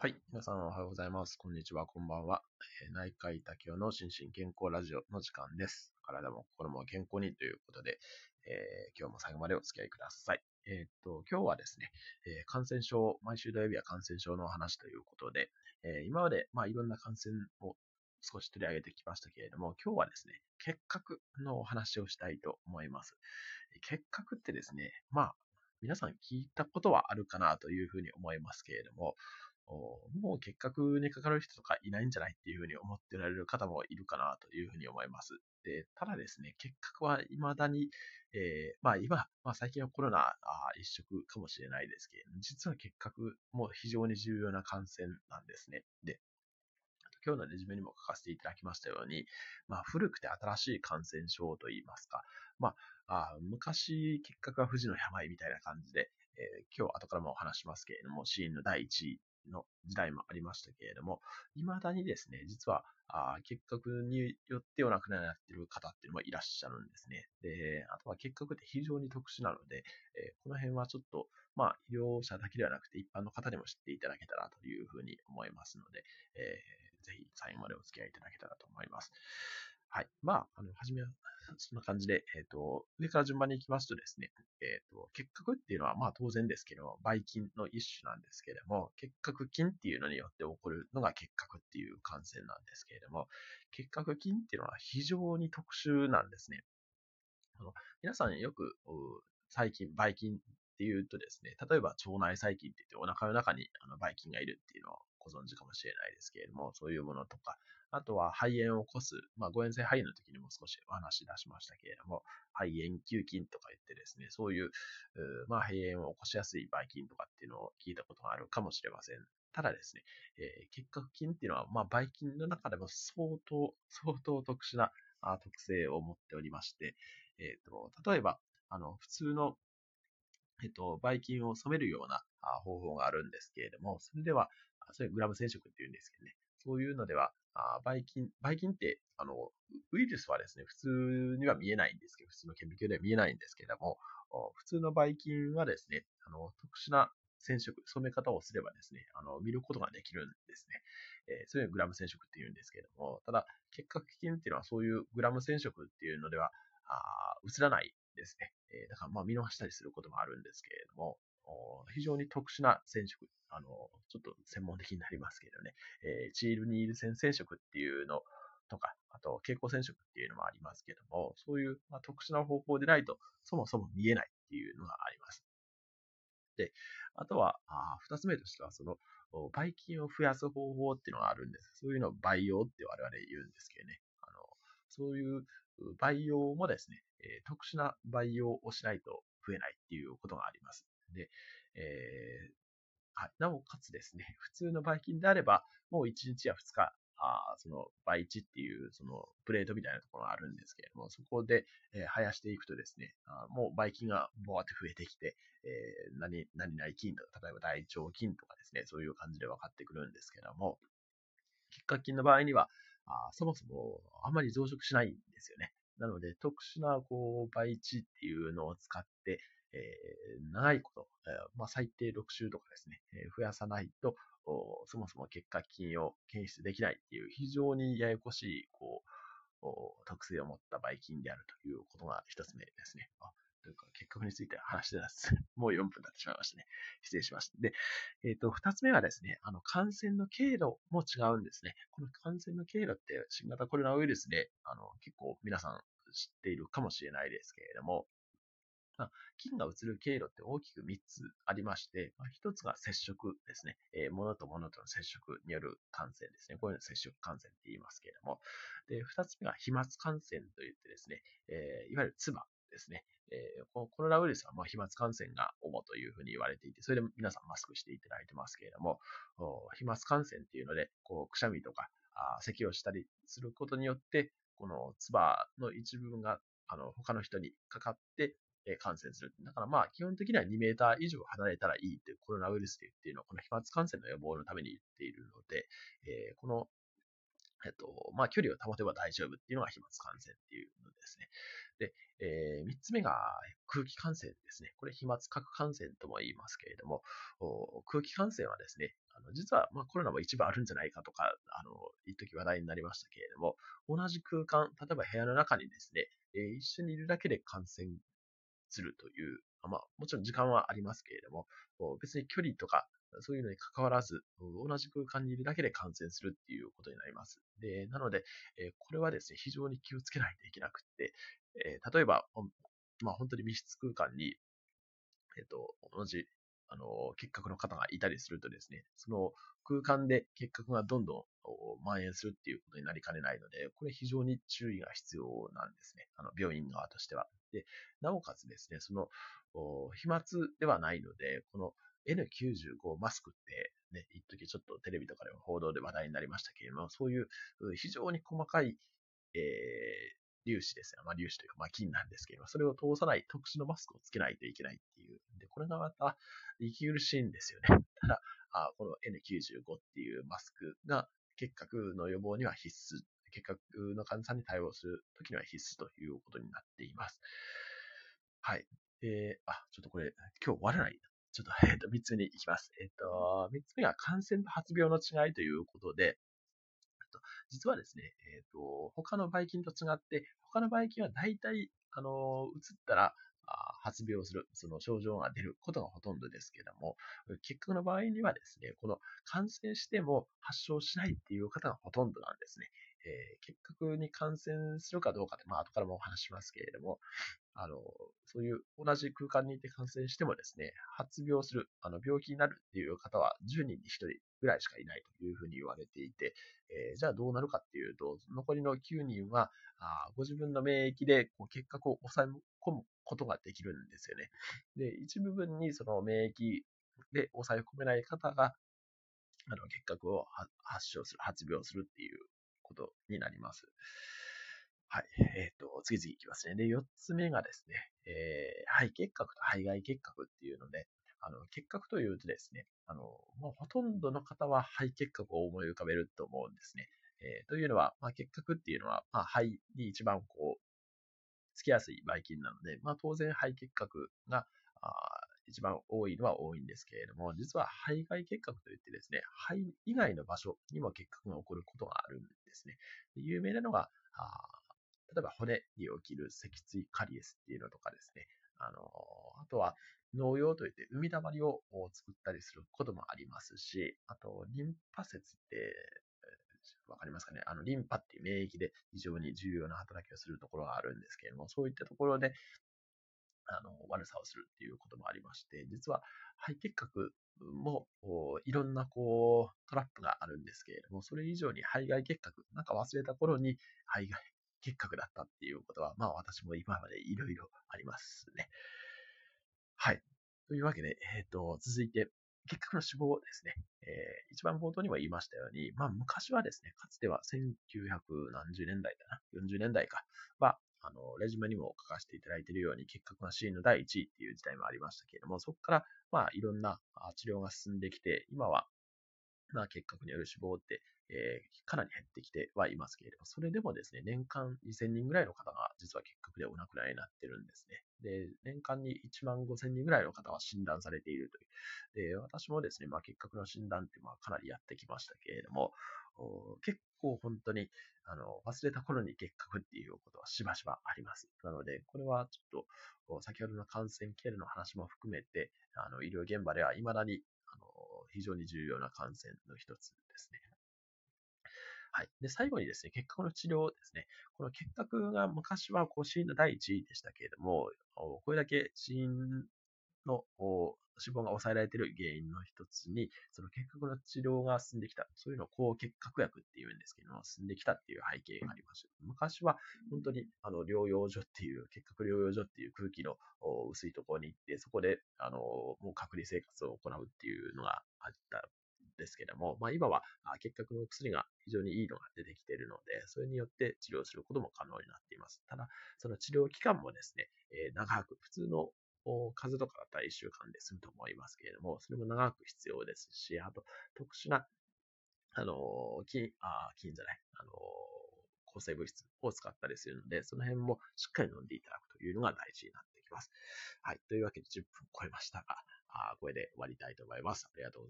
はい。皆さんおはようございます。こんにちは、こんばんは。えー内科医竹雄の心身健康ラジオの時間です。体も心も健康にということで、えー今日も最後までお付き合いください。えーっと、今日はですね、えー感染症、毎週土曜日は感染症の話ということで、えー今まで、まあ、いろんな感染を少し取り上げてきましたけれども、今日はですね、結核のお話をしたいと思います。結核ってですね、まあ、皆さん聞いたことはあるかなというふうに思いますけれども、もう結核にかかる人とかいないんじゃないっていうふうに思っておられる方もいるかなというふうに思います。でただですね、結核は未だに、えーまあ今、まあ最近はコロナあ一色かもしれないですけれども、実は結核も非常に重要な感染なんですね。で、今日のレジュメにも書かせていただきましたように、まあ、古くて新しい感染症といいますか、まあ、あ昔、結核は不治の病みたいな感じで、えー今日後からもお話しますけれども、死因の第一位の時代もありましたけれども、未だにですね、実は、あ結核によってお亡くなりになっている方っていうのもいらっしゃるんですね。で、あとは結核って非常に特殊なので、えーこの辺はちょっと、まあ、医療者だけではなくて、一般の方にも知っていただけたらというふうに思いますので、えーぜひ最後までお付き合いいただけたらと思います。はい。まあ、あの、はじめは、そんな感じで、えっ、と、上から順番に行きますとですね、えっ、と、結核っていうのは、まあ当然ですけど、ばい菌の一種なんですけれども、結核菌っていうのによって起こるのが結核っていう感染なんですけれども、結核菌っていうのは非常に特殊なんですね。あの皆さんよく、う細菌、ばい菌っていうとですね、例えば腸内細菌って言ってお腹の中にあのばい菌がいるっていうのをご存知かもしれないですけれども、そういうものとか、あとは肺炎を起こす、まあ、誤嚥性肺炎の時にも少しお話し出しましたけれども、肺炎球菌とか言ってですね、そういう、まあ、肺炎を起こしやすいばい菌とかっていうのを聞いたことがあるかもしれません。ただですね、えー結核菌っていうのは、まあ、ばい菌の中でも相当、相当特殊な特性を持っておりまして、えっ、と、例えば、あの、普通の、えっと、ばい菌を染めるような方法があるんですけれども、それでは、それグラム染色っていうんですけどね、そういうのでは、あばい菌、ばい菌って、あの、ウイルスはですね、普通には見えないんですけど、普通の顕微鏡では見えないんですけれども、普通のばい菌はですね、あの、特殊な染色、染め方をすればですね、あの、見ることができるんですね。えーそういうグラム染色って言うんですけれども、ただ、結核菌っていうのはそういうグラム染色っていうのでは、あ映らないですね。えーだからまあ見逃したりすることもあるんですけれども、非常に特殊な染色、あの、ちょっと専門的になりますけどね、えーチールニール線染色っていうのとか、あと蛍光染色っていうのもありますけども、そういう、まあ、特殊な方法でないと、そもそも見えないっていうのがあります。で、あとは、あー二つ目としては、その、ばい菌を増やす方法っていうのがあるんです。そういうのを培養って我々言うんですけどね。あの、そういう培養もですね、え特殊な培養をしないと増えないっていうことがあります。で、えーはい、なおかつですね、普通のばい菌であれば、もう1日や2日、あその培地っていうそのプレートみたいなところがあるんですけれども、そこで、えー生やしていくとですね、あもうばい菌がボワって増えてきて、えー何何々菌とか、例えば大腸菌とかですね、そういう感じで分かってくるんですけども、結核菌の場合には、あそもそもあんまり増殖しないんですよね。なので、特殊な、こう、培地っていうのを使って、えー長いこと、えーまあ、最低6週とかですね、え増やさないと、そもそも結核菌を検出できないっていう非常にややこしい、こう、特性を持ったばい菌であるということが一つ目ですね。あというか、結核について話してたんです。もう4分経ってしまいましたね。失礼しました。で、えっ、と、二つ目はですね、あの、感染の経路も違うんですね。この感染の経路って新型コロナウイルスで、あの、結構皆さん知っているかもしれないですけれども、菌が移る経路って大きく3つありまして、ま、1つが接触ですね。えー物と物との接触による感染ですね。こういうのを接触感染って言いますけれども。で、2つ目が飛沫感染といってですね、えーいわゆる唾ですね。えーコロナウイルスはま飛沫感染が主というふうに言われていて、それで皆さんマスクしていただいてますけれども、飛沫感染っていうので、こう、くしゃみとか、あ咳をしたりすることによって、この唾の一部分が、あの、他の人にかかって、感染する。だからまあ、基本的には2メーター以上離れたらいいっていうコロナウイルスで言っているのは、この飛沫感染の予防のために言っているので、えこの、えっと、まあ、距離を保てば大丈夫っていうのが飛沫感染っていうのですね。で、えー、3つ目が空気感染ですね。これ飛沫核感染とも言いますけれども、空気感染はですね、あの実はまコロナも一部あるんじゃないかとか、あの、一時話題になりましたけれども、同じ空間、例えば部屋の中にですね、えー、一緒にいるだけで感染するという、まあ、もちろん時間はありますけれども、別に距離とかそういうのに関わらず、同じ空間にいるだけで感染するっていうことになります。で、なので、これはですね、非常に気をつけないといけなくって、例えば、まあ、本当に密室空間に、えっ、と、同じ、あの、結核の方がいたりするとですね、その空間で結核がどんどん蔓延するっていうことになりかねないので、これ非常に注意が必要なんですね。あの、病院側としては。で、なおかつですね、その、飛沫ではないので、この N95 マスクってね、一時ちょっとテレビとかでも報道で話題になりましたけれども、そういう非常に細かい、え、粒子ですね。まあ、粒子というか、まあ、菌なんですけども、それを通さない特殊のマスクをつけないといけないっていう。で、これがまた息苦しいんですよね。ただ、あこの N95 っていうマスクが結核の予防には必須。結核の患者さんに対応するときには必須ということになっています。はい。で、あ、ちょっとこれ、今日終わらないちょっと、えっ、ー、と、三つ目に行きます。えっ、ー、と、三つ目が感染と発病の違いということで、実はですね、えっ、ー、と、他のばい菌と違って、他のばい菌は大体、あの、移ったら、発病する、その症状が出ることがほとんどですけれども、結核の場合にはですね、この感染しても発症しないっていう方がほとんどなんですね。えー、結核に感染するかどうかって、まあ、後からもお話しますけれども、あの、そういう同じ空間にいて感染してもですね、発病する、あの、病気になるっていう方は10人に1人ぐらいしかいないというふうに言われていて、えー、じゃあどうなるかっていうと、残りの9人は、あご自分の免疫でこう結核を抑え込むことができるんですよね。で、一部分にその免疫で抑え込めない方が、あの、結核を発症する、発病するっていうことになります。はい。えっ、ー、と、次々いきますね。で、4つ目がですね、えー、肺結核と肺外結核っていうので、あの、結核というとですね、あの、もうほとんどの方は肺結核を思い浮かべると思うんですね。えー、というのは、まあ、結核っていうのは、まあ、肺に一番こう、つきやすいばい菌なので、まあ、当然肺結核が、あ一番多いのは多いんですけれども、実は肺外結核といってですね、肺以外の場所にも結核が起こることがあるんですね。有名なのが、例えば骨に起きる脊椎カリエスっていうのとかですね、あの、あとは農用といって海だまりを作ったりすることもありますし、あと、リンパ節って、わかりますかね？あの、リンパっていう免疫で非常に重要な働きをするところがあるんですけれども、そういったところで、あの、悪さをするっていうこともありまして、実は肺結核もいろんなこうトラップがあるんですけれども、それ以上に肺外結核、なんか忘れた頃に肺外結核だったっていうことは、まあ私も今までいろいろありますね。はい。というわけで、えっ、ー、と、続いて、結核の死亡ですね。えー、一番冒頭にも言いましたように、まあ昔はですね、かつては1900何十年代だな、40年代かは、あの、レジュメにも書かせていただいているように、結核が死因の第1位っていう時代もありましたけれども、そこから、まあ、いろんな治療が進んできて、今は、まあ、結核による死亡って、えー、かなり減ってきてはいますけれども、それでもですね、年間2000人ぐらいの方が実は結核でお亡くなりになってるんですね。で、年間に1万5000人ぐらいの方は診断されているという。で、私もですね、まあ、結核の診断ってまあかなりやってきましたけれども、結構本当に、あの、忘れた頃に結核っていうことはしばしばあります。なので、これはちょっと、先ほどの感染経路の話も含めて、あの、医療現場では未だに、あの、非常に重要な感染の一つですね。はい。で、最後にですね、結核の治療ですね。この結核が昔はこう死因の第一位でしたけれども、これだけ死因の死亡が抑えられている原因の一つに、その結核の治療が進んできた。そういうのを抗結核薬っていうんですけども、進んできたっていう背景があります。昔は本当にあの療養所っていう、結核療養所っていう空気の薄いところに行って、そこであのもう隔離生活を行うっていうのがあったですけども、まあ、今は結核の薬が非常にいいのが出てきているので、それによって治療することも可能になっています。ただ、その治療期間もですね、え、長く、普通の風とかだったら1週間で済むと思いますけれども、それも長く必要ですし、あと、特殊な、あの、菌、あ、菌じゃない、あの、抗生物質を使ったりするので、その辺もしっかり飲んでいただくというのが大事になってきます。はい。というわけで10分超えましたが、あこれで終わりたいと思います。ありがとうございます。